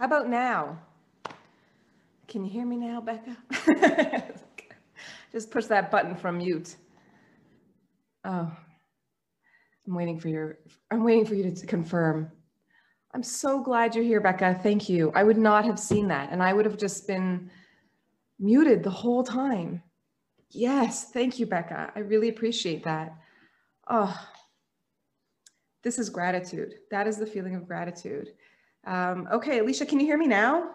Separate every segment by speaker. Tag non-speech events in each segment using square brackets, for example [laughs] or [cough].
Speaker 1: How about now? Can you hear me now, Becca? [laughs] Just push that button from mute. Oh, I'm waiting for your, I'm waiting for you to confirm. I'm so glad you're here, Becca. Thank you. I would not have seen that and I would have just been muted the whole time. Yes, thank you, Becca. I really appreciate that. Oh, this is gratitude. That is the feeling of gratitude. Um, okay, Alicia, can you hear me now?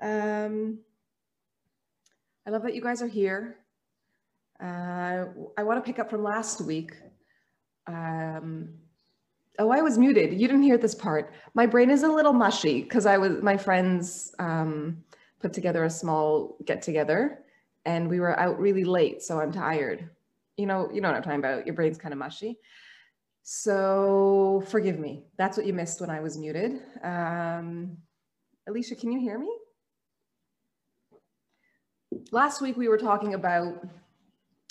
Speaker 1: Um, I love that you guys are here. Uh, I want to pick up from last week. Um, oh, I was muted. You didn't hear this part. My brain is a little mushy because I was my friends um, put together a small get together, and we were out really late, so I'm tired. You know, you know what I'm talking about. Your brain's kind of mushy. So forgive me. That's what you missed when I was muted. Um, Alicia, can you hear me? Last week we were talking about,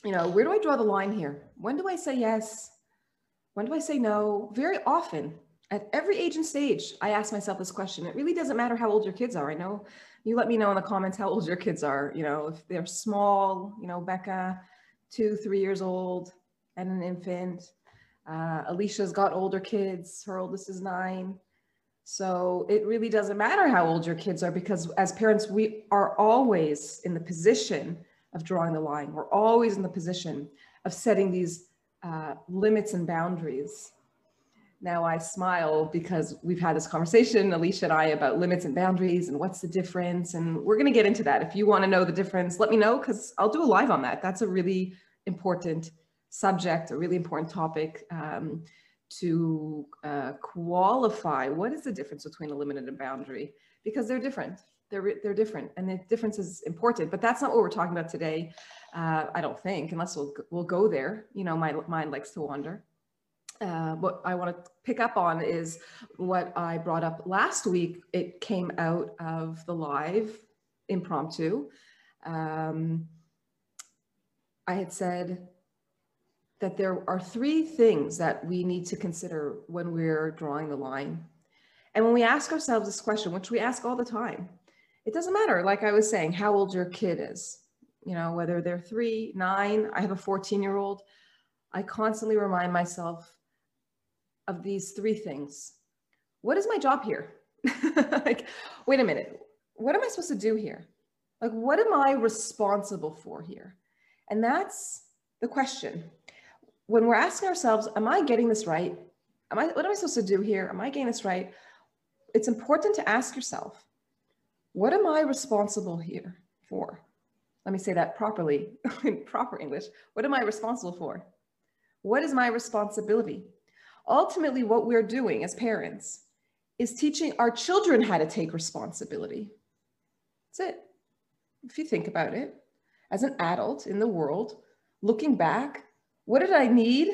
Speaker 1: you know, where do I draw the line here? When do I say yes? When do I say no? Very often, at every age and stage, I ask myself this question. It really doesn't matter how old your kids are. I know you let me know in the comments how old your kids are. You know, if they're small, you know, Becca, two, three years old, and an infant. Uh, Alicia's got older kids. Her oldest is nine. So it really doesn't matter how old your kids are because as parents, we are always in the position of drawing the line. We're always in the position of setting these uh, limits and boundaries. Now I smile because we've had this conversation, Alicia and I, about limits and boundaries and what's the difference. And we're going to get into that. If you want to know the difference, let me know because I'll do a live on that. That's a really important subject, a really important topic um, to uh, qualify what is the difference between a limit and a boundary because they're different. They're, they're different and the difference is important, but that's not what we're talking about today. Uh, I don't think, unless we'll, we'll go there. You know, my mind likes to wander. Uh, what I want to pick up on is what I brought up last week. It came out of the live impromptu. Um, I had said that there are three things that we need to consider when we're drawing the line. And when we ask ourselves this question, which we ask all the time, it doesn't matter, like I was saying, how old your kid is, you know, whether they're three, nine, I have a 14 year old. I constantly remind myself of these three things. What is my job here? [laughs] like, wait a minute, what am I supposed to do here? Like, what am I responsible for here? And that's the question when we're asking ourselves, am I getting this right? Am I, what am I supposed to do here? Am I getting this right? It's important to ask yourself, what am I responsible here for? Let me say that properly, [laughs] in proper English. What am I responsible for? What is my responsibility? Ultimately, what we're doing as parents is teaching our children how to take responsibility. That's it. If you think about it, as an adult in the world, looking back, what did I need?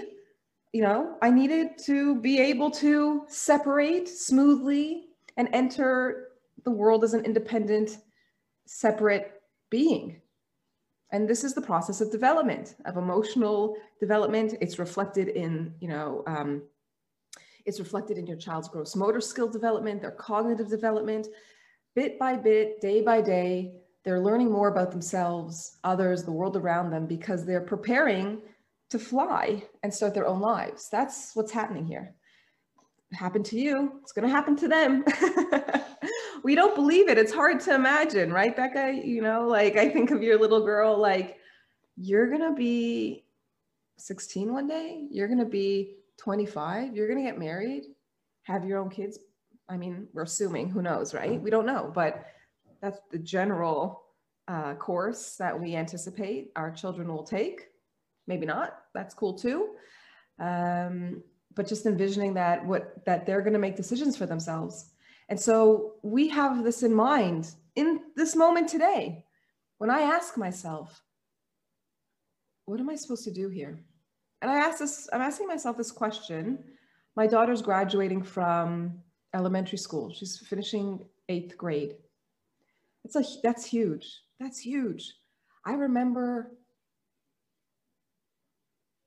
Speaker 1: You know, I needed to be able to separate smoothly and enter the world as an independent, separate being. And this is the process of development, of emotional development. It's reflected in, you know, um, it's reflected in your child's gross motor skill development, their cognitive development. Bit by bit, day by day, they're learning more about themselves, others, the world around them, because they're preparing to fly and start their own lives. That's what's happening here. It happened to you, it's going to happen to them. [laughs] we don't believe it. It's hard to imagine, right, Becca? You know, like I think of your little girl, like you're going to be 16 one day, you're going to be 25, you're going to get married, have your own kids. I mean, we're assuming, who knows, right? We don't know, but that's the general uh, course that we anticipate our children will take maybe not, that's cool too. Um, but just envisioning that what that they're going to make decisions for themselves. And so we have this in mind in this moment today. When I ask myself, what am I supposed to do here? And I ask this, I'm asking myself this question. My daughter's graduating from elementary school. She's finishing eighth grade. It's a, that's huge. That's huge. I remember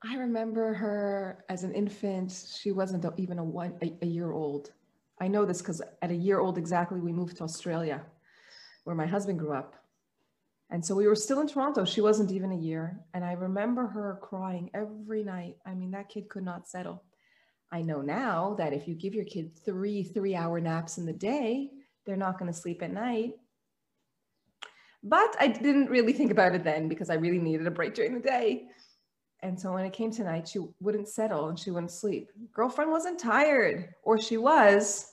Speaker 1: I remember her as an infant. She wasn't even a one a, a year old. I know this because at a year old exactly, we moved to Australia where my husband grew up. And so we were still in Toronto. She wasn't even a year. And I remember her crying every night. I mean, that kid could not settle. I know now that if you give your kid three three hour naps in the day, they're not going to sleep at night. But I didn't really think about it then because I really needed a break during the day. And so when it came to night, she wouldn't settle and she wouldn't sleep. Girlfriend wasn't tired, or she was,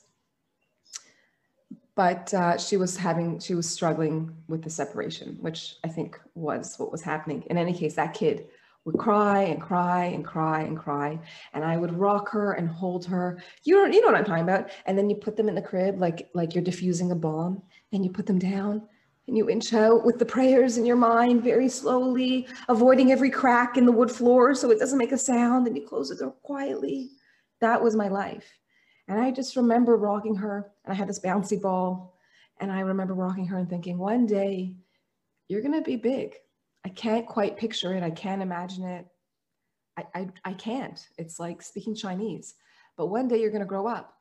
Speaker 1: but uh, she was having she was struggling with the separation which i think was what was happening. In any case that kid would cry and cry and cry and cry and i would rock her and hold her. You don't you know what i'm talking about. And then you put them in the crib like like you're diffusing a bomb and you put them down and you inch out with the prayers in your mind very slowly avoiding every crack in the wood floor so it doesn't make a sound and you close the door quietly that was my life and I just remember rocking her, and I had this bouncy ball. And I remember rocking her and thinking, one day you're going to be big. I can't quite picture it. I can't imagine it. I, I, I can't. It's like speaking Chinese. But one day you're going to grow up.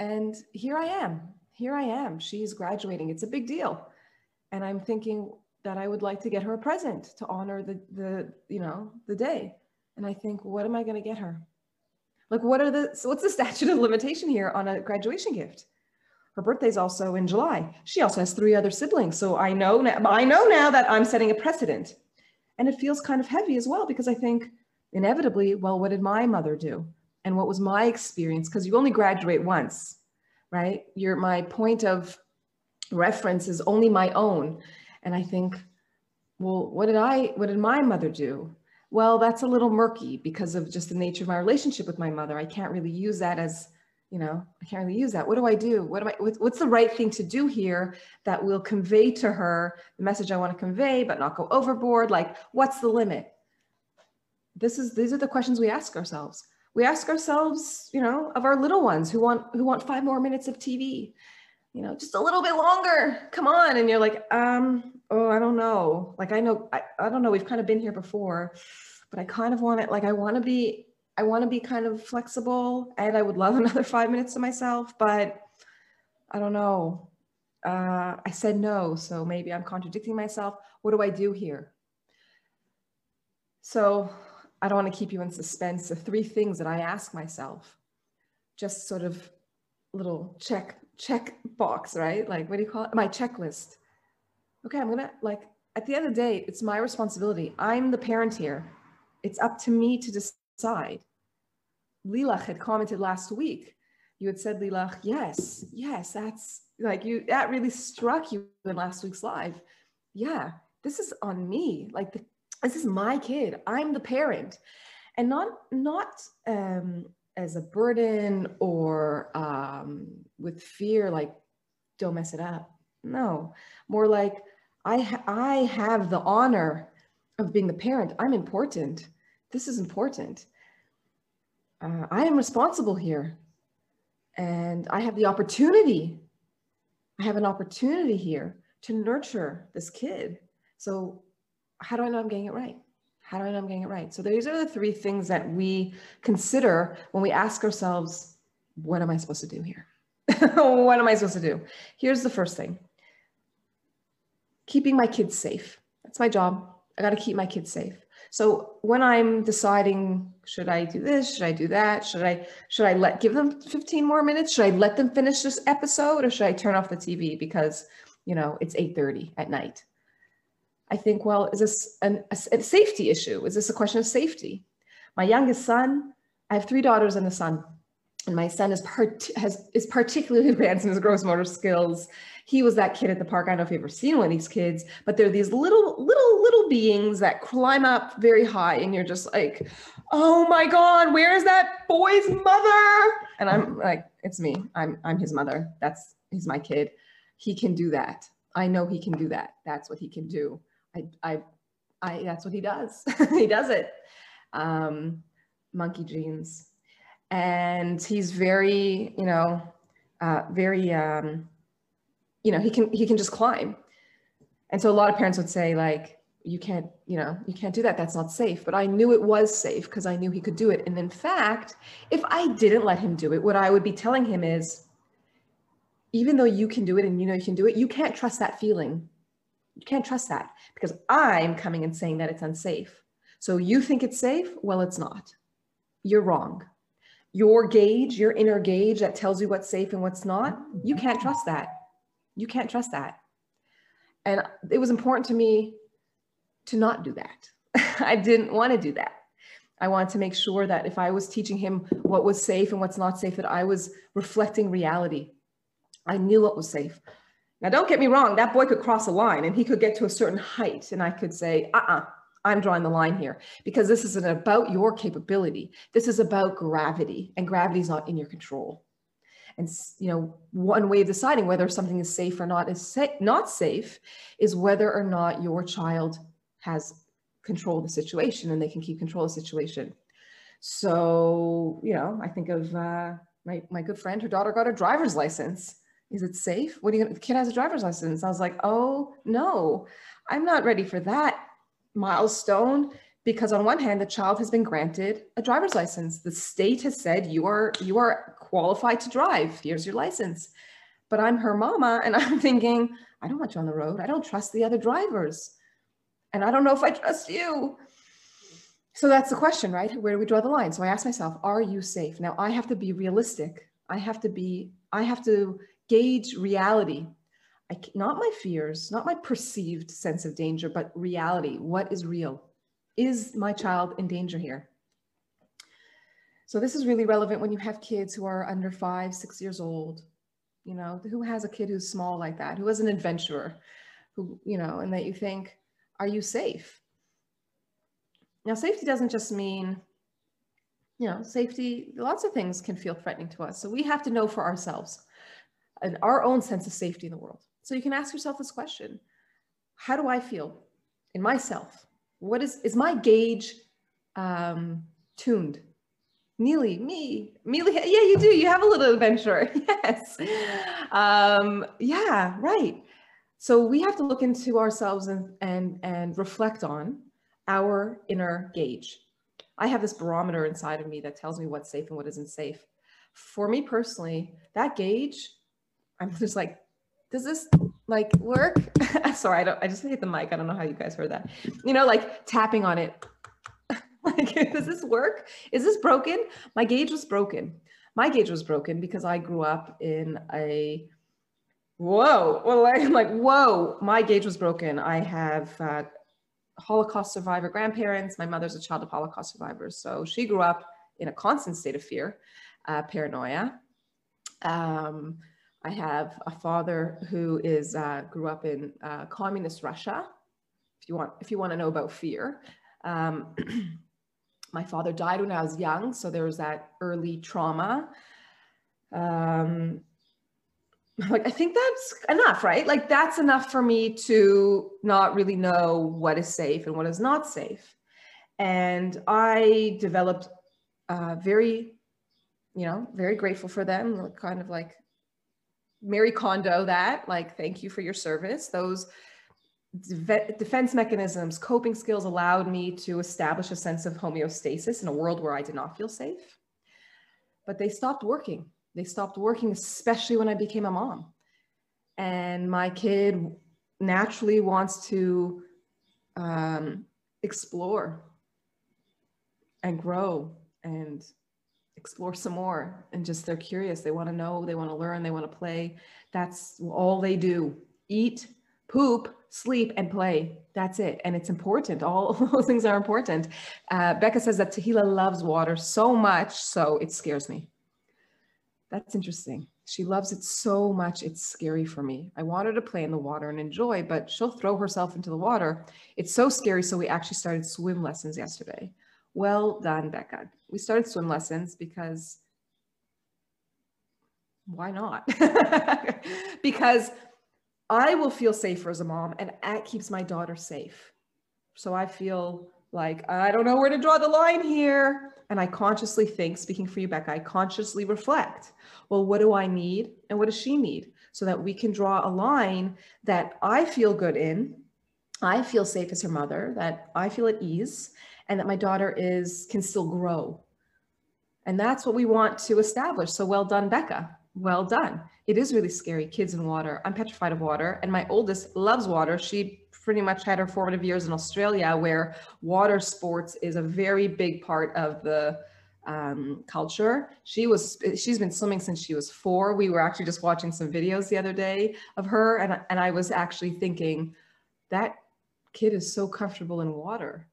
Speaker 1: And here I am. Here I am. She's graduating. It's a big deal. And I'm thinking that I would like to get her a present to honor the, the you know, the day. And I think, what am I going to get her? Like, what are the, so what's the [laughs] statute of limitation here on a graduation gift? Her birthday's also in July. She also has three other siblings. So I know now, I know now that I'm setting a precedent. And it feels kind of heavy as well because I think inevitably, well, what did my mother do? And what was my experience? Because you only graduate once, right? Your my point of reference is only my own. And I think, well, what did I, what did my mother do? well, that's a little murky because of just the nature of my relationship with my mother. I can't really use that as, you know, I can't really use that. What do I do? What am I, what's the right thing to do here that will convey to her the message I want to convey, but not go overboard? Like, what's the limit? This is, these are the questions we ask ourselves. We ask ourselves, you know, of our little ones who want, who want five more minutes of TV, you know, just a little bit longer. Come on. And you're like, um, oh, I don't know. Like, I know, I, I don't know. We've kind of been here before, but I kind of want it. Like, I want to be, I want to be kind of flexible and I would love [laughs] another five minutes to myself, but I don't know. Uh, I said no. So maybe I'm contradicting myself. What do I do here? So I don't want to keep you in suspense. The three things that I ask myself, just sort of little check check box, right? Like, what do you call it? My checklist. Okay, I'm gonna like at the end of the day, it's my responsibility. I'm the parent here. It's up to me to decide. Lilach had commented last week. You had said, Lilach, yes, yes, that's like you, that really struck you in last week's live. Yeah, this is on me. Like, the, this is my kid. I'm the parent. And not, not um, as a burden or um, with fear, like, don't mess it up. No, more like I, ha- I have the honor of being the parent. I'm important. This is important. Uh, I am responsible here. And I have the opportunity. I have an opportunity here to nurture this kid. So, how do I know I'm getting it right? How do I know I'm getting it right? So, these are the three things that we consider when we ask ourselves, what am I supposed to do here? [laughs] what am I supposed to do? Here's the first thing keeping my kids safe. That's my job. I got to keep my kids safe. So when I'm deciding, should I do this? Should I do that? Should I should I let give them 15 more minutes? Should I let them finish this episode, or should I turn off the TV because you know it's 8:30 at night? I think, well, is this an, a, a safety issue? Is this a question of safety? My youngest son, I have three daughters and a son and my son is part has is particularly [laughs] advanced in his gross motor skills. He was that kid at the park. I don't know if you've ever seen one of these kids, but they're these little, little, little beings that climb up very high, and you're just like, "Oh my God, where is that boy's mother?" And I'm like, "It's me. I'm I'm his mother. That's he's my kid. He can do that. I know he can do that. That's what he can do. I I, I that's what he does. [laughs] he does it. Um, monkey genes." And he's very, you know, uh, very, um, you know, he can he can just climb. And so a lot of parents would say like, you can't, you know, you can't do that. That's not safe. But I knew it was safe because I knew he could do it. And in fact, if I didn't let him do it, what I would be telling him is, even though you can do it and you know you can do it, you can't trust that feeling. You can't trust that because I'm coming and saying that it's unsafe. So you think it's safe? Well, it's not. You're wrong. Your gauge, your inner gauge that tells you what's safe and what's not, you can't trust that. You can't trust that. And it was important to me to not do that. [laughs] I didn't want to do that. I wanted to make sure that if I was teaching him what was safe and what's not safe, that I was reflecting reality. I knew what was safe. Now, don't get me wrong, that boy could cross a line and he could get to a certain height, and I could say, uh uh-uh, uh, i am drawing the line here because this isn't about your capability. This is about gravity, and gravity is not in your control. And you know, one way of deciding whether something is safe or not is sa- not safe is whether or not your child has control of the situation and they can keep control of the situation. So, you know, I think of uh, my, my good friend, her daughter got a driver's license. Is it safe? What are you the kid has a driver's license. I was like, oh no, I'm not ready for that milestone because on one hand, the child has been granted a driver's license. The state has said you are, you are qualified to drive. Here's your license. But I'm her mama and [laughs] I'm thinking, I don't want you on the road. I don't trust the other drivers. And I don't know if I trust you. So that's the question, right? Where do we draw the line? So I ask myself, are you safe? Now I have to be realistic. I have to be, I have to gauge reality. I, not my fears, not my perceived sense of danger, but reality. What is real? Is my child in danger here? So this is really relevant when you have kids who are under five, six years old. You know, who has a kid who's small like that, Who is an adventurer, who, you know, and that you think, are you safe? Now, safety doesn't just mean, you know, safety, lots of things can feel threatening to us. So we have to know for ourselves and our own sense of safety in the world. So you can ask yourself this question How do I feel in myself? What is, is my gauge um, tuned? Neely, me, Mealy, yeah, you do. You have a little adventure. [laughs] yes. Um, yeah, right. So we have to look into ourselves and, and, and reflect on our inner gauge. I have this barometer inside of me that tells me what's safe and what isn't safe. For me personally, that gauge, I'm [laughs] just like, does this like work? [laughs] Sorry, I don't, I just hit the mic. I don't know how you guys heard that. You know, like tapping on it. [laughs] like, [laughs] does this work? Is this broken? My gauge was broken. My gauge was broken because I grew up in a whoa well i'm like whoa my gauge was broken i have uh, holocaust survivor grandparents my mother's a child of holocaust survivors so she grew up in a constant state of fear uh, paranoia um, i have a father who is uh, grew up in uh, communist russia. If you want if you want to know about fear um, [clears throat] my father died when i was young so there was that early trauma. Um, like i think that's enough right? Like that's enough for me to not really know what is safe and what is not safe. And i developed uh, very you know very grateful for them kind of like Marie Kondo that like thank you for your service. Those de- defense mechanisms coping skills allowed me to establish a sense of homeostasis in a world where i did not feel safe. But they stopped working. They stopped working, especially when I became a mom. And my kid naturally wants to um, explore and grow and explore some more and just they're curious they want to know they want to learn they want to play that's all they do eat poop sleep and play that's it and it's important all [laughs] those things are important uh, becca says that tahila loves water so much so it scares me that's interesting. She loves it so much, it's scary for me. I want her to play in the water and enjoy, but she'll throw herself into the water. It's so scary. So we actually started swim lessons yesterday. Well done, Becca. We started swim lessons because why not? [laughs] because I will feel safer as a mom and that keeps my daughter safe. So I feel like, I don't know where to draw the line here. And I consciously think, speaking for you, Becca, I consciously reflect well, what do I need and what does she need? So that we can draw a line that I feel good in, I feel safe as her mother, that I feel at ease, and that my daughter is can still grow. And that's what we want to establish. So well done, Becca. well done. It is really scary. Kids in water. I'm petrified of water. And my oldest loves water. She pretty much had her formative years in Australia, where water sports is a very big part of the um, culture. She was she's been swimming since she was four. We were actually just watching some videos the other day of her, and and I was actually thinking that kid is so comfortable in water.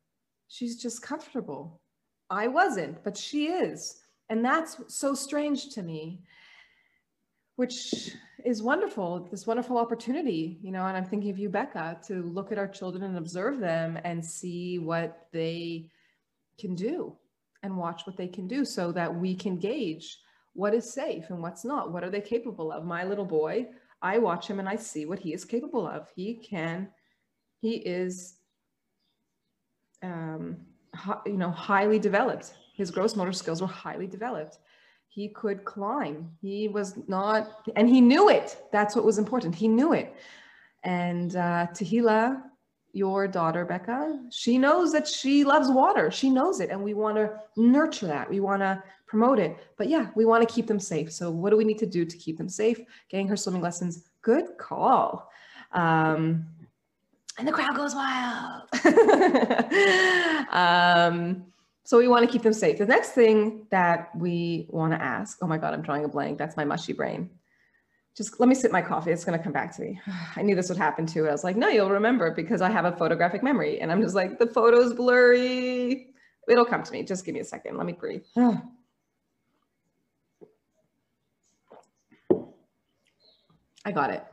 Speaker 1: She's just comfortable. I wasn't, but she is, and that's so strange to me. Which is wonderful, this wonderful opportunity, you know, and I'm thinking of you, Becca, to look at our children and observe them and see what they can do and watch what they can do so that we can gauge what is safe and what's not. What are they capable of? My little boy, I watch him and I see what he is capable of. He can, he is, um, you know, highly developed. His gross motor skills were highly developed. He could climb. He was not, and he knew it. That's what was important. He knew it. And uh, Tahila your daughter, Becca, she knows that she loves water. She knows it. And we want to nurture that. We want to promote it. But yeah, we want to keep them safe. So, what do we need to do to keep them safe? Getting her swimming lessons. Good call. Um, and the crowd goes wild. [laughs] um, so, we want to keep them safe. The next thing that we want to ask oh my God, I'm drawing a blank. That's my mushy brain just let me sip my coffee. It's going to come back to me. [sighs] I knew this would happen too. I was like, no, you'll remember because I have a photographic memory. And I'm just like, the photo's blurry. It'll come to me. Just give me a second. Let me breathe. [sighs] I got it.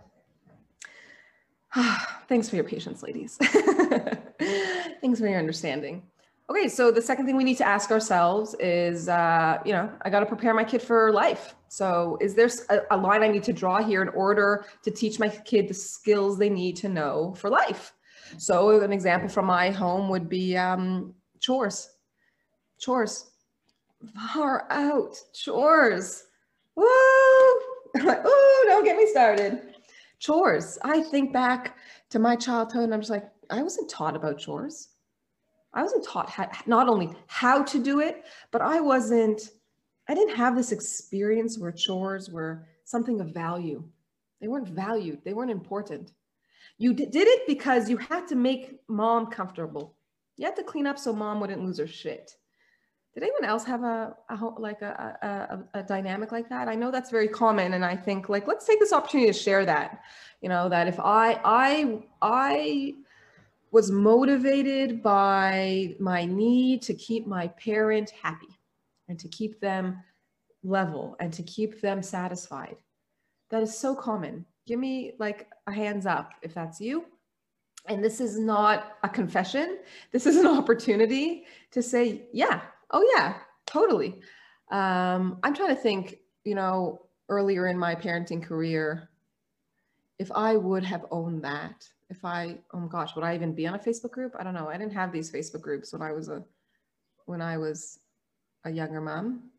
Speaker 1: [sighs] Thanks for your patience, ladies. [laughs] Thanks for your understanding. Okay, so the second thing we need to ask ourselves is, uh, you know, I got to prepare my kid for life. So, is there a, a, line I need to draw here in order to teach my kid the skills they need to know for life? So, an example from my home would be um, chores. Chores. Far out. Chores. Woo! [laughs] oh, don't get me started. Chores. I think back to my childhood and I'm just like, I wasn't taught about chores. I wasn't taught how, not only how to do it, but I wasn't, I didn't have this experience where chores were something of value. They weren't valued, they weren't important. You d- did it because you had to make mom comfortable. You had to clean up so mom wouldn't lose her shit. Did anyone else have a, a like a, a, a dynamic like that? I know that's very common, and I think like let's take this opportunity to share that. You know that if I I I was motivated by my need to keep my parent happy and to keep them level and to keep them satisfied. That is so common. Give me like a hands up if that's you. And this is not a confession. This is an [laughs] opportunity to say, yeah, oh yeah, totally. Um, I'm trying to think, you know, earlier in my parenting career, if I would have owned that, if I, oh my gosh, would I even be on a Facebook group? I don't know. I didn't have these Facebook groups when I was a, when I was a younger mom.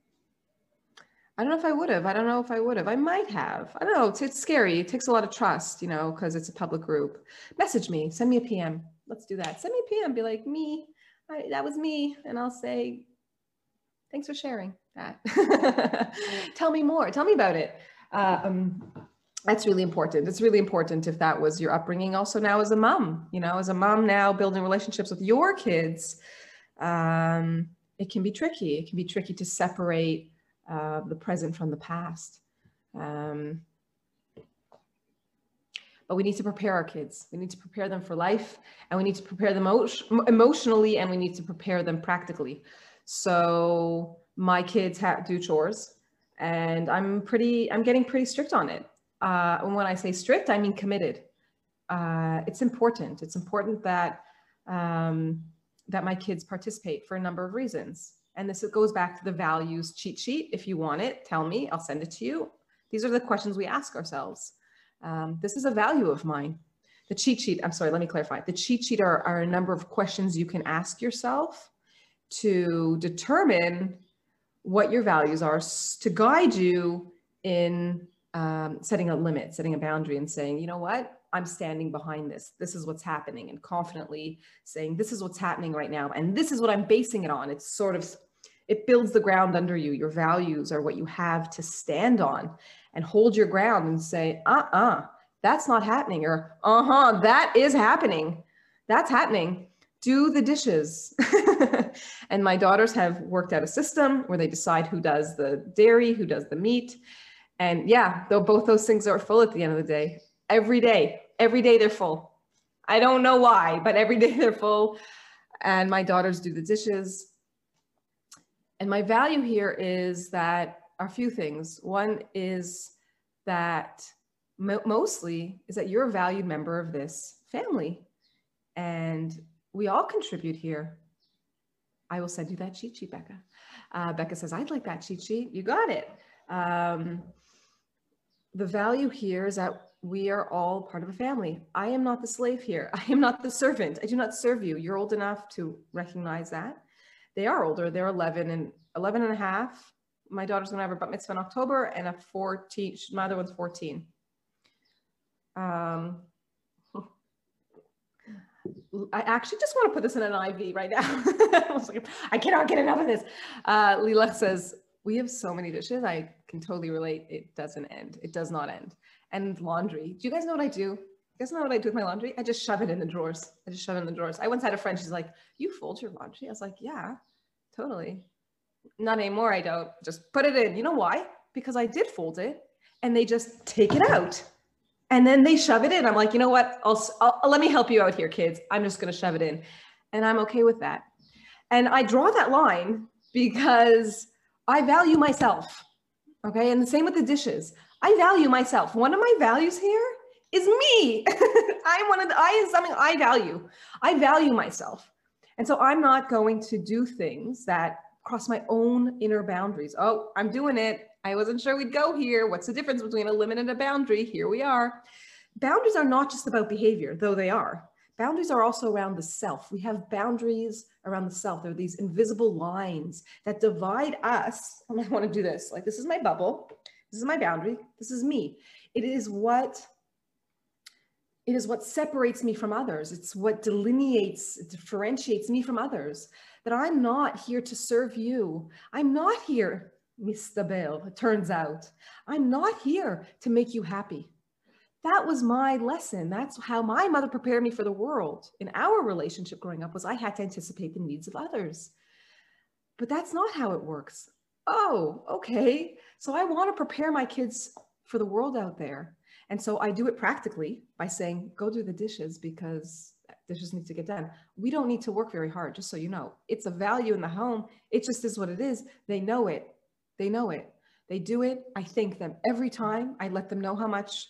Speaker 1: I don't know if I would have. I don't know if I would have. I might have. I don't know. It's, it's scary. It takes a lot of trust, you know, because it's a public group. Message me. Send me a PM. Let's do that. Send me a PM. Be like, me. I, that was me. And I'll say, thanks for sharing that. [laughs] Tell me more. Tell me about it. Uh, um, that's really important. It's really important if that was your upbringing. Also, now as a mom, you know, as a mom now building relationships with your kids, um, it can be tricky. It can be tricky to separate uh, the present from the past. Um, but we need to prepare our kids. We need to prepare them for life, and we need to prepare them emotionally, and we need to prepare them practically. So my kids have do chores, and I'm pretty. I'm getting pretty strict on it uh, and when I say strict, I mean committed. Uh, it's important. It's important that um, that my kids participate for a number of reasons. And this goes back to the values cheat sheet. If you want it, tell me. I'll send it to you. These are the questions we ask ourselves. Um, this is a value of mine. The cheat sheet, I'm sorry, let me clarify. The cheat sheet are, are a number of questions you can ask yourself to determine what your values are to guide you in um, setting a limit, setting a boundary, and saying, you know what, I'm standing behind this. This is what's happening, and confidently saying, this is what's happening right now, and this is what I'm basing it on. It's sort of, It builds the ground under you. Your values are what you have to stand on and hold your ground and say, uh uh-uh, uh, that's not happening. Or, uh huh, that is happening. That's happening. Do the dishes. [laughs] and my daughters have worked out a system where they decide who does the dairy, who does the meat. And yeah, though both those things are full at the end of the day. Every day, every day they're full. I don't know why, but every [laughs] day they're full. And my daughters do the dishes. And my value here is that a few things. One is that mo- mostly is that you're a valued member of this family and we all contribute here. I will send you that cheat sheet, Becca. Uh, Becca says, I'd like that cheat sheet. You got it. Um, the value here is that we are all part of a family. I am not the slave here. [laughs] I am not the servant. I do not serve you. You're old enough to recognize that. They are older. They're 11 and 11 and a half. My daughter's going to have her bat mitzvah in October and a 14, my other one's 14. Um, I actually just want to put this in an IV right now. [laughs] I, cannot get enough of this. Uh, Lila says, we have so many dishes. I can totally relate. It doesn't end. It does not end. And laundry. Do you guys know what I do? You guys know what I do with my laundry? I just shove it in the drawers. I just shove it in the drawers. I once had a friend, she's like, you fold your laundry? I was like, yeah, totally. Not anymore. I don't just put it in. You know why? Because I did fold it and they just take it out and then they shove it in. I'm like, you know what? I'll, I'll let me help you out here, kids. I'm just going to shove it in. And I'm okay with that. And I draw that line because I value myself. Okay. And the same with the dishes. I value myself. One of my values here is me. I'm one of the, I is something I value. I value myself. And so I'm not going to do things that cross my own inner boundaries. Oh, I'm doing it. I wasn't sure we'd go here. What's the difference between a limit and a boundary? Here we are. Boundaries are not just about behavior, though they are. Boundaries are also around the self. We have boundaries around the self. There are these invisible lines that divide us. [laughs] I want to do this. Like, this is my bubble. This is my boundary. This is me. It is what it is what separates me from others. It's what delineates, differentiates me from others that I'm not here to serve you. I'm not here, Bale, it turns out. I'm not here to make you happy. That was my lesson. That's how my mother prepared me for the world. In our relationship growing up was I had to anticipate the needs of others. But that's not how it works. Oh, okay. So I want to prepare my kids for the world out there. And so I do it practically by saying, go do the dishes because dishes need to get done. We don't need to work very hard, just so you know. It's a value in the home. It just is what it is. They know it. They know it. They do it. I thank them every time. I let them know how much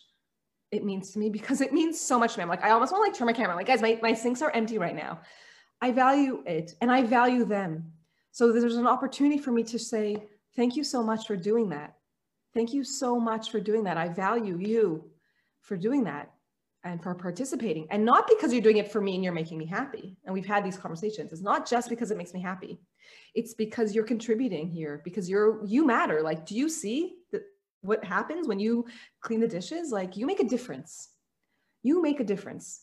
Speaker 1: it means to me because it means so much to me. I'm like, I almost want to like turn my camera. Like, guys, my, my sinks are empty right now. I value it and I value them. So there's an opportunity for me to say, thank you so much for doing that. Thank you so much for doing that. I value you for doing that and for participating and not because you're doing it for me and you're making me happy. And we've had these conversations. It's not just because it makes me happy. It's because you're contributing here because you're you matter. Like do you see that what happens when you clean the dishes? Like you make a difference. You make a difference.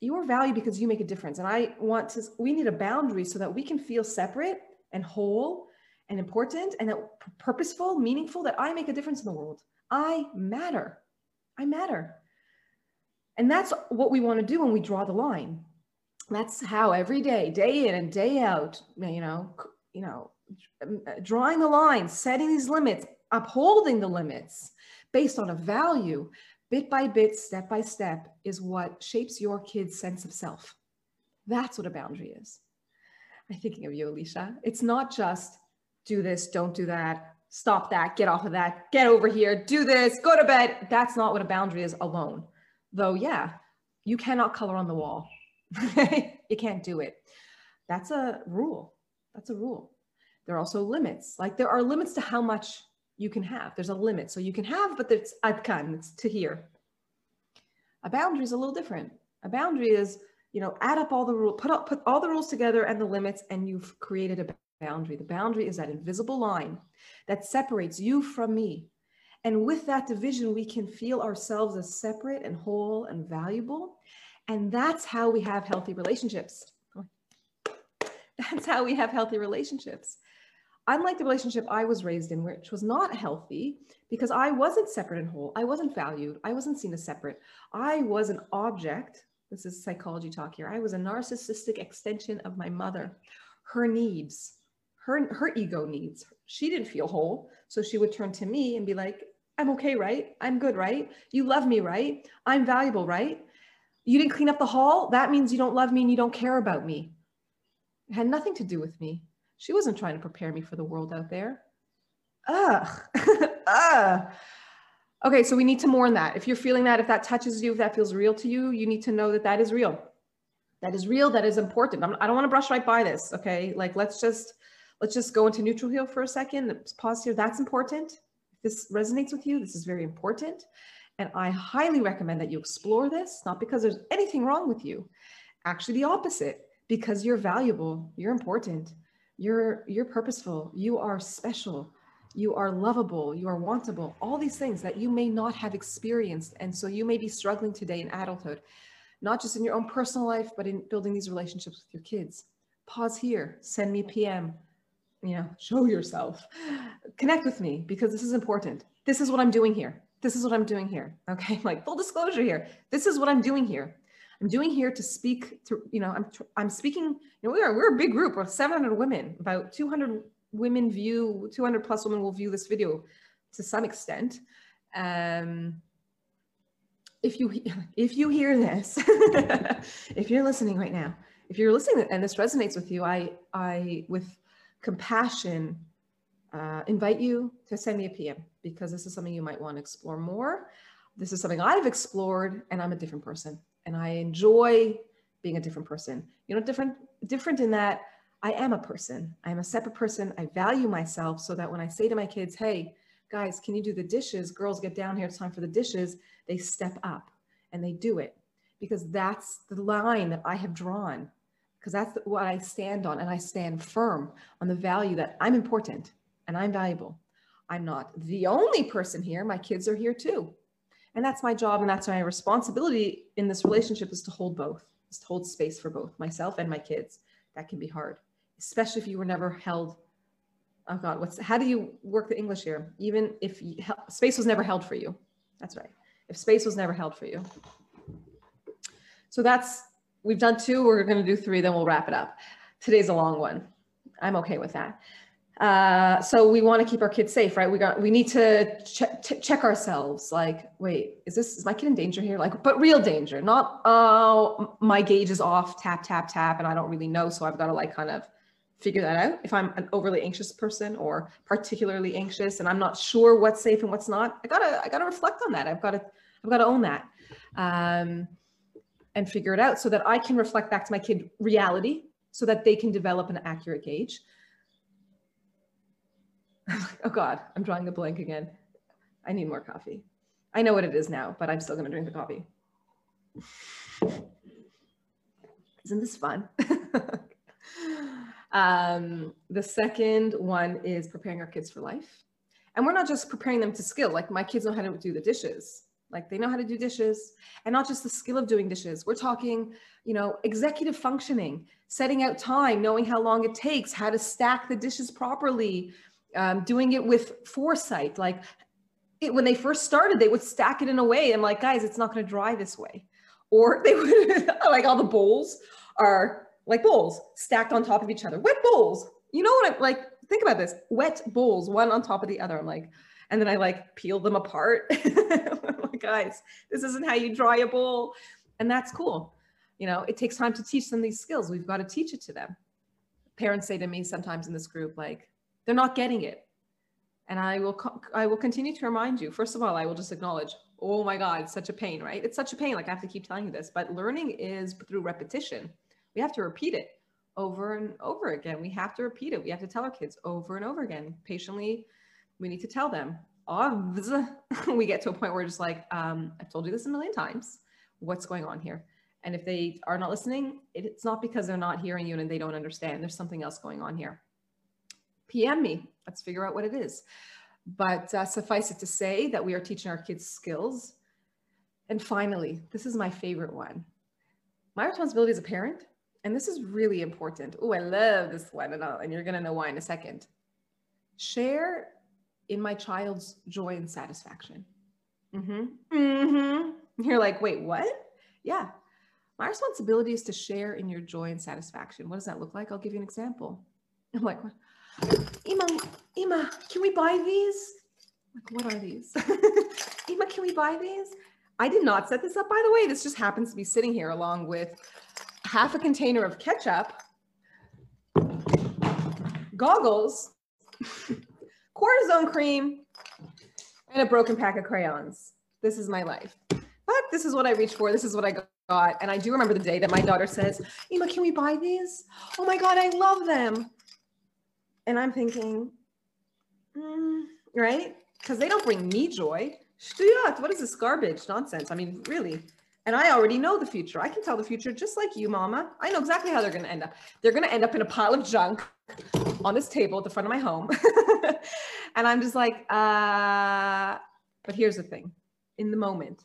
Speaker 1: You're valued because you make a difference. And i want to we need a boundary so that we can feel separate and whole and important and that purposeful meaningful that i make a difference in the world. I matter. I matter and that's what we want to do when we draw the line. That's how every day, day in and day out, you know, you know, uh, drawing the line, setting these limits, upholding the limits based on a value, bit by bit, step by step, is what shapes your kid's sense of self. That's what a boundary is. I'm thinking of you, Alicia. It's not just do this, don't do that, stop that, get off of that, get over here, do this, go to bed. That's not what a boundary is alone. Though, yeah, you cannot color on the wall. [laughs] you can't do it. That's a rule. That's a rule. There are also limits. Like there are limits to how much you can have. There's a limit. So you can have, but it's adkan, it's to here. A boundary is a little different. A boundary is, you know, add up all the rules, put, up, put all the rules together and the limits, and you've created a boundary. The boundary is that invisible line that separates you from me. And with that division, we can feel ourselves as separate and whole and valuable. And that's how we have healthy relationships. That's how we have healthy relationships. unlike the relationship I was raised in, which was not healthy because I wasn't separate and whole. I wasn't valued. I wasn't seen as separate. I was an object. This is psychology talk here. I was a narcissistic extension of my mother. Her needs, her, her ego needs. She didn't feel whole. So she would turn to me and be like, I'm okay, right? I'm good, right? You love me, right? I'm valuable, right? You didn't clean up the hall. That means you don't love me and you don't care about me. It had nothing to do with me. She wasn't trying to prepare me for the world out there. Ugh. [laughs] Ugh. Okay, so we need to mourn that. If you're feeling that, if that touches you, if that feels real to you, you need to know that that is real. That is real. That is important. I'm, I do not want to brush right by this. Okay, like let's just let's just go into neutral here for a second. Pause here. That's important. This resonates with you. This is very important, and I highly recommend that you explore this. Not because there's anything wrong with you, actually the opposite. Because you're valuable. You're important you're you're purposeful you are special you are lovable you are wantable all these things that you may not have experienced and so you may be struggling today in adulthood not just in your own personal life but in building these relationships with your kids pause here send me pm you know show yourself. Connect with me because this is important. This is what i'm doing here. This is what i'm doing here. [laughs] Okay like full disclosure here. This is what i'm doing here. I'm doing here to speak to, you know, I'm, I'm speaking, you know, we are, we're a big group. Of 700 women, about 200 women view, 200 plus women will view this video to some extent. Um, if you, [laughs] if you hear this, [laughs] if you're listening right now, if you're listening and this resonates with you, I, I, with compassion, uh, invite you to send me a PM because this is something you might want to explore more. This is something I've explored and I'm a different person and I enjoy being a different person. You know, different different in that I am a person. I'm a separate person. I value myself so that when I say to my kids, "Hey, guys, can you do the dishes? Girls, get down here. It's time for the dishes." They step up and they do it because that's the line that I have drawn because that's what I stand on and I stand firm on the value that I'm important and I'm valuable. I'm not the only person here. My kids are here too. And that's my job and that's my responsibility in this relationship is to hold both, is to hold space for both myself and my kids. That can be hard, especially if you were never held. Oh God, what's how do you work the English here? Even if you, space was never held for you. That's right. If space was never held for you. So that's, we've done two, we're going to do three, then we'll wrap it up. Today's a long one. I'm okay with that. Uh, so we want to keep our kids safe, right? We got, we need to check, check ourselves. Like, wait, is this, is my kid in danger here? Like, but real danger, not, oh, my gauge is off, tap, tap, tap, and I don't really know. So I've got to like kind of figure that out. If I'm an overly anxious person or particularly anxious and I'm not sure what's safe and what's not, I gotta, I gotta reflect on that. I've got to, I've got to own that. Um, and figure it out so that I can reflect back to my kid reality so that they can develop an accurate gauge oh God, I'm drawing a blank again. I need more coffee. I know what it is now, but I'm still to drink the coffee. [laughs] Isn't this fun? [laughs] um, the second one is preparing our kids for life. And we're not just preparing them to skill, like my kids know how to do the dishes. Like they know how to do dishes and not just the skill of doing dishes. We're talking, you know, executive functioning, setting out time, knowing how long it takes, how to stack the dishes properly, um, doing it with foresight. Like it, when they first started, they would stack it in a way. I'm like, guys, it's not going to dry this way. Or they would [laughs] like all the bowls are like bowls stacked on top of each other, wet bowls. You know what I'm like? Think about this: wet bowls, one on top of the other. I'm like, and then I like peel them apart. [laughs] guys, this isn't how you dry a ball. and that's cool. You know, it takes time to teach them these skills. We've got to teach it to them. Parents say to me sometimes in this group, like, they're not getting it. And I will, I will continue to remind you. First of all, I will just acknowledge, oh my God, it's such a pain, right? It's such a pain. Like I have to keep telling you this, but learning is through repetition. We have to repeat it over and over again. We have to repeat it. We have to tell our kids over and over again. Patiently, we need to tell them. Oh, [laughs] we get to a point where just like, um, I've told you this a million times. What's going on here? And if they are not listening, it's not because they're not hearing you and they don't understand. There's something else going on here. PM me. Let's figure out what it is. But uh, suffice it to say that we are teaching our kids skills. And finally, this is my favorite one. My responsibility as a parent, and this is really important. Oh, I love this one, and, and you're going to know why in a second. share in my child's joy and satisfaction. Mm-hmm. Mm-hmm. You're like, wait, what? Yeah. My responsibility is to share in your joy and satisfaction. What does that look like? I'll give you an example. I'm like, Ima, Ima, can we buy these? Like, what are these? [laughs] Ima, can we buy these? I did not set this up, by the way. This just happens to be sitting here along with half a container of ketchup, goggles, cortisone cream, and a broken pack of crayons. This is my life. But this is what I reached for. This is what I got. And I do remember the day that my daughter says, Ema, can we buy these? Oh my God, I love them. And I'm thinking, mm, right? Because they don't bring me joy. What is this garbage nonsense? I mean, really. And I already know the future. I can tell the future just like you, mama. I know exactly how they're going to end up. They're going to end up in a pile of junk on this table at the front of my home. [laughs] and I'm just like, uh, but here's the thing in the moment,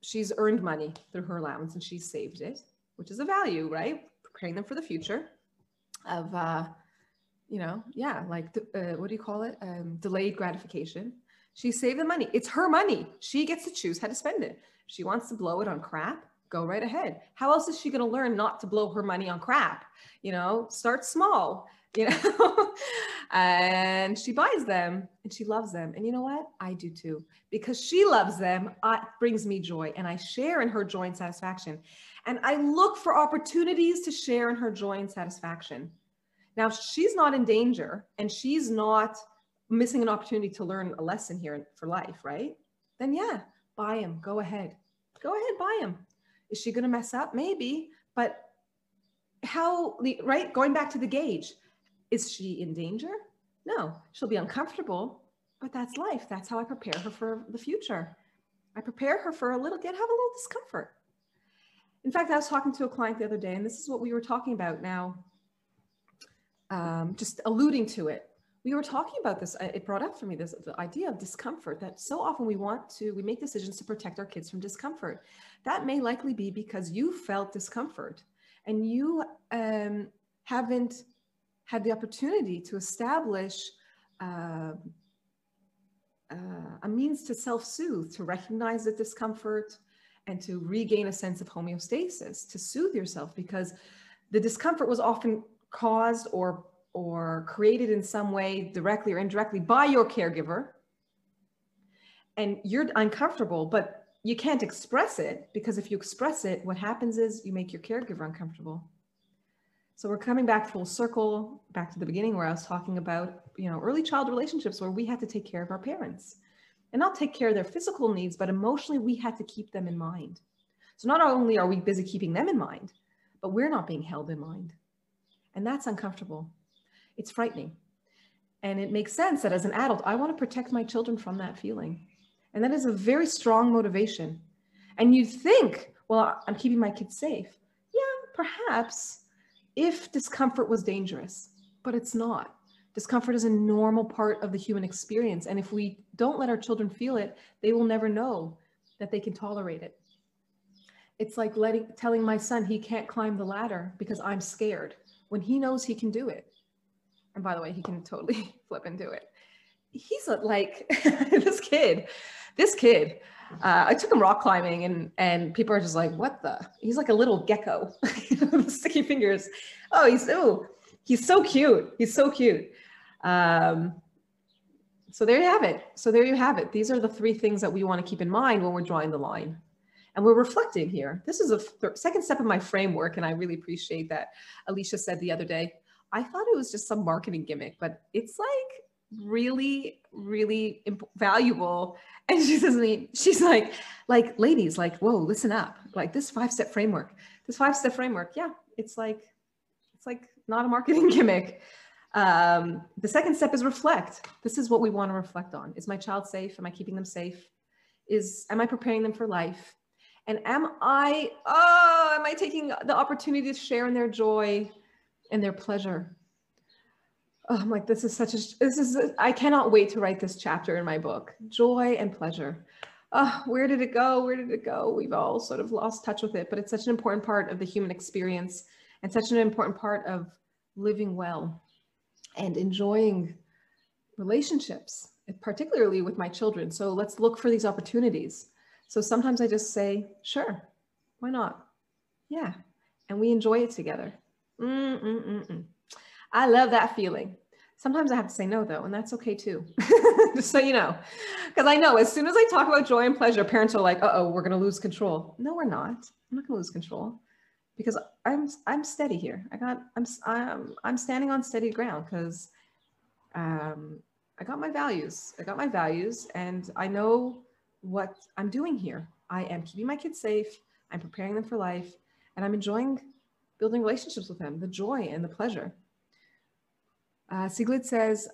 Speaker 1: she's earned money through her allowance and she's saved it, which is a value, right? Preparing them for the future of, uh, you know, yeah, like, uh, what do you call it? Um, delayed gratification. She saved the money. It's her money. She gets to choose how to spend it. She wants to blow it on crap. Go right ahead. How else is she going to learn not to blow her money on crap? You know, start small, [laughs] you know, and she buys them and she loves them. And you know what? I do too. Because she loves them, it brings me joy and I share in her joy and satisfaction. And I look for opportunities to share in her joy and satisfaction. Now, she's not in danger and she's not missing an opportunity to learn a lesson here for life, right? Then, yeah, buy him. Go ahead. Go ahead, buy him. Is she going to mess up? Maybe. But how, right? Going back to the gauge, is she in danger? No, she'll be uncomfortable, but that's life. That's how I prepare her for the future. I prepare her for a little, get have a little discomfort. In fact, I was talking to a client the other day, and this is what we were talking about now, um, just alluding to it we were talking about this it brought up for me this the idea of discomfort that so often we want to we make decisions to protect our kids from discomfort that may likely be because you felt discomfort and you um, haven't had the opportunity to establish uh, uh, a means to self-soothe to recognize the discomfort and to regain a sense of homeostasis to soothe yourself because the discomfort was often caused or or created in some way directly or indirectly by your caregiver. And you're uncomfortable but you can't express it because if you express it what happens is you make your caregiver uncomfortable so we're coming back full circle back to the beginning where i was talking about you know early child relationships where we had to take care of our parents and not take care of their physical needs but emotionally we had to keep them in mind so not only are we busy keeping them in mind but we're not being held in mind and that's uncomfortable it's frightening. And it makes sense that as an adult, I want to protect my children from that feeling. And that is a very strong motivation. And you think, well, I'm keeping my kids safe. Yeah, perhaps if discomfort was dangerous, but it's not. Discomfort is a normal part of the human experience. And if we don't let our children feel it, they will never know that they can tolerate it. It's like letting telling my son he can't climb the ladder because I'm scared when he knows he can do it and by the way, he can totally [laughs] flip and do it. He's like [laughs] this kid, this kid. Uh, I took him rock climbing, and and people are just like, "What the?" He's like a little gecko, [laughs] sticky fingers. Oh, he's oh, he's so cute. He's so cute. Um, so there you have it. So there you have it. These are the three things that we want to keep in mind when we're drawing the line. And we're reflecting here. This is a th- second step of my framework, and I really appreciate that Alicia said the other day I thought it was just some marketing gimmick, but it's like really, really imp- valuable. [laughs] And she says to me, she's like, like ladies, like, whoa, listen up. Like this five step framework, this five step framework. Yeah, it's like, it's like not a marketing [laughs] gimmick. Um, the second step is reflect. This is what we want to reflect on. Is my child safe? Am I keeping them safe? Is am I preparing them for life? And am I, oh, am I taking the opportunity to share in their joy? and their pleasure. Oh, I'm like, this is such a, this is, a, I cannot wait to write this chapter in my book. Joy and pleasure. Oh, where did it go? Where did it go? We've all sort of lost touch with it, but it's such an important part of the human experience and such an important part of living well and enjoying relationships, particularly with my children. So let's look for these opportunities. So sometimes I just say, sure, why not? Yeah. And we enjoy it together. Mm-mm-mm-mm. I love that feeling. Sometimes I have to say no, though, and that's okay too. [laughs] Just so you know, because I know as soon as I talk about joy and pleasure, parents are like, "Uh oh, we're going to lose control." No, we're not. I'm not going to lose control because I'm I'm steady here. I got I'm I'm I'm standing on steady ground because um, I got my values. I got my values, and I know what I'm doing here. I am keeping my kids safe. I'm preparing them for life, and I'm enjoying building relationships with them, the joy and the pleasure. Uh, says,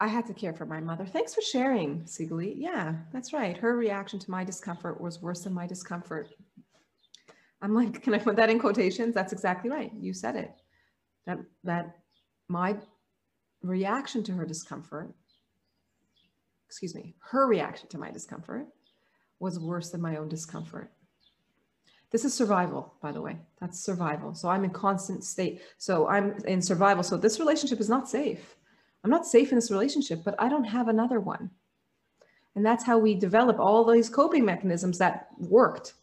Speaker 1: I had to care for my mother. Thanks for sharing, Sigrid. Yeah, that's right. Her reaction to my discomfort was worse than my discomfort. I'm like, can I put that in quotations? That's exactly right. You said it. That that my reaction to her discomfort, excuse me, her reaction to my discomfort was worse than my own discomfort. This is survival, by the way. That's survival. So I'm in constant state. So I'm in survival. So this relationship is not safe. I'm not safe in this relationship, but I don't have another one. And that's how we develop all these coping mechanisms that worked.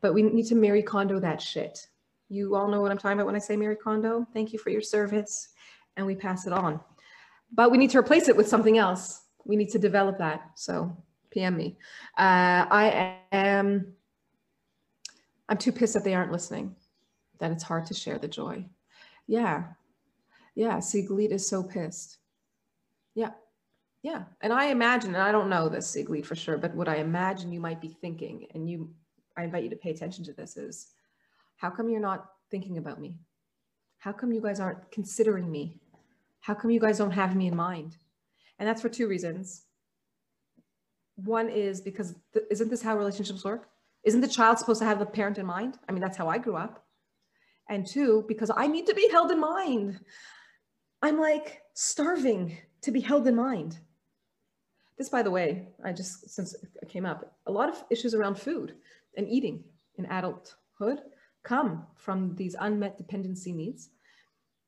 Speaker 1: But we need to Marie Kondo that shit. You all know what I'm talking about when I say Marie Kondo. Thank you for your service. And we pass it on. But we need to replace it with something else. We need to develop that. So PM me. Uh, I am I'm too pissed that they aren't listening, that it's hard to share the joy. Yeah. Yeah. Siegleet is so pissed. Yeah. Yeah. And I imagine, and I don't know this Siegleet for sure, but what I imagine you might be thinking, and you, I invite you to pay attention to this is how come you're not thinking about me? How come you guys aren't considering me? How come you guys don't have me in mind? And that's for two reasons. One is because th- isn't this how relationships work? Isn't the child supposed to have the parent in mind? I mean, that's how I grew up. And two, because I need to be held in mind. I'm like starving to be held in mind. This, by the way, I just, since it came up, a lot of issues around food and eating in adulthood come from these unmet dependency needs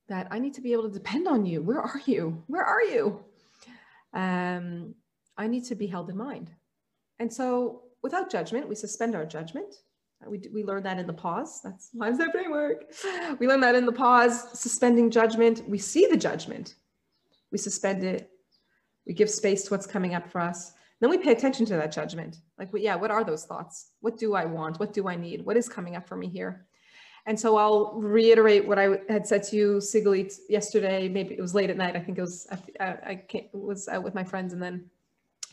Speaker 1: that I need to be able to depend on you. Where are you? Where are you? Um, I need to be held in mind. And so without judgment, we suspend our judgment. We, we learn that in the pause. That's five step framework. We learn that in the pause, suspending judgment. We see the judgment, we suspend it, we give space to what's coming up for us. Then we pay attention to that judgment. Like, yeah, what are those thoughts? What do I want? What do I need? What is coming up for me here? And so I'll reiterate what I had said to you, Siglit, yesterday. Maybe it was late at night. I think it was, I, I was out with my friends and then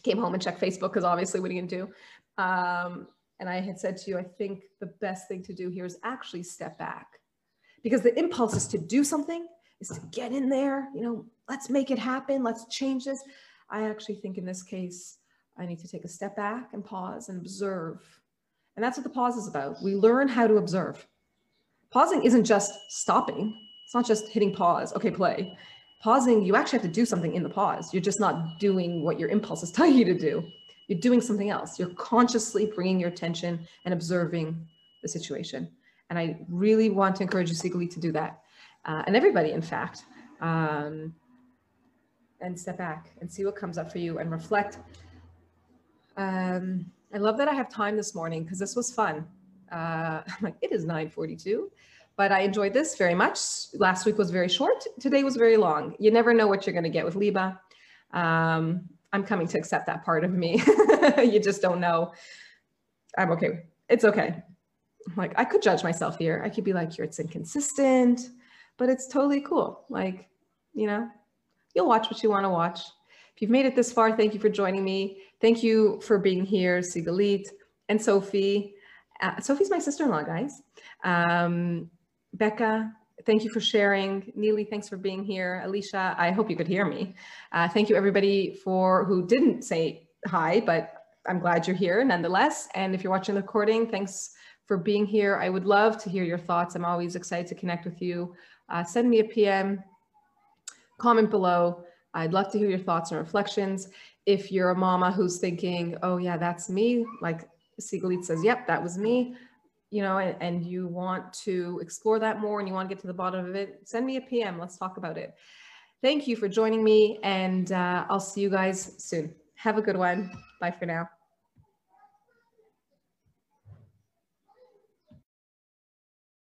Speaker 1: came home and checked Facebook because obviously what are you going to do? Um, and I had said to you, I think the best thing to do here is actually step back because the impulse is to do something, is to get in there, you know, let's make it happen, let's change this. I actually think in this case, I need to take a step back and pause and observe. And that's what the pause is about. We learn how to observe. Pausing isn't just stopping. It's not just hitting pause, okay, play. Pausing, you actually have to do something in the pause. You're just not doing what your impulse is telling you to do. You're doing something else. You're consciously bringing your attention and observing the situation. And I really want to encourage you, Sigalit, to do that. Uh, and everybody, in fact. Um, and step back and see what comes up for you and reflect. Um, I love that I have time this morning because this was fun. Uh, [laughs] it is 942, but I enjoyed this very much. Last week was very short. Today was very long. You never know what you're going to get with Liba. Um, I'm coming to accept that part of me. [laughs] you just don't know. I'm okay. It's okay. Like I could judge myself here. I could be like, "You're it's inconsistent," but it's totally cool. Like, you know, you'll watch what you want to watch. If you've made it this far, thank you for joining me. Thank you for being here, Sigalit and Sophie. Uh, Sophie's my sister-in-law, guys. Um, Becca, thank you for sharing. Neely, thanks for being here. Alicia, I hope you could hear me. Uh, thank you everybody for who didn't say hi, but I'm glad you're here nonetheless. And if you're watching the recording, thanks for being here. I would love to hear your thoughts. I'm always excited to connect with you. Uh, send me a PM, comment below. I'd love to hear your thoughts and reflections. If you're a mama who's thinking, oh yeah, that's me, like Sigalit says, yep, that was me you know, and, and you want to explore that more and you want to get to the bottom of it, send me a PM. Let's talk about it. Thank you for joining me, and uh, I'll see you guys soon. Have a good one. Bye for now.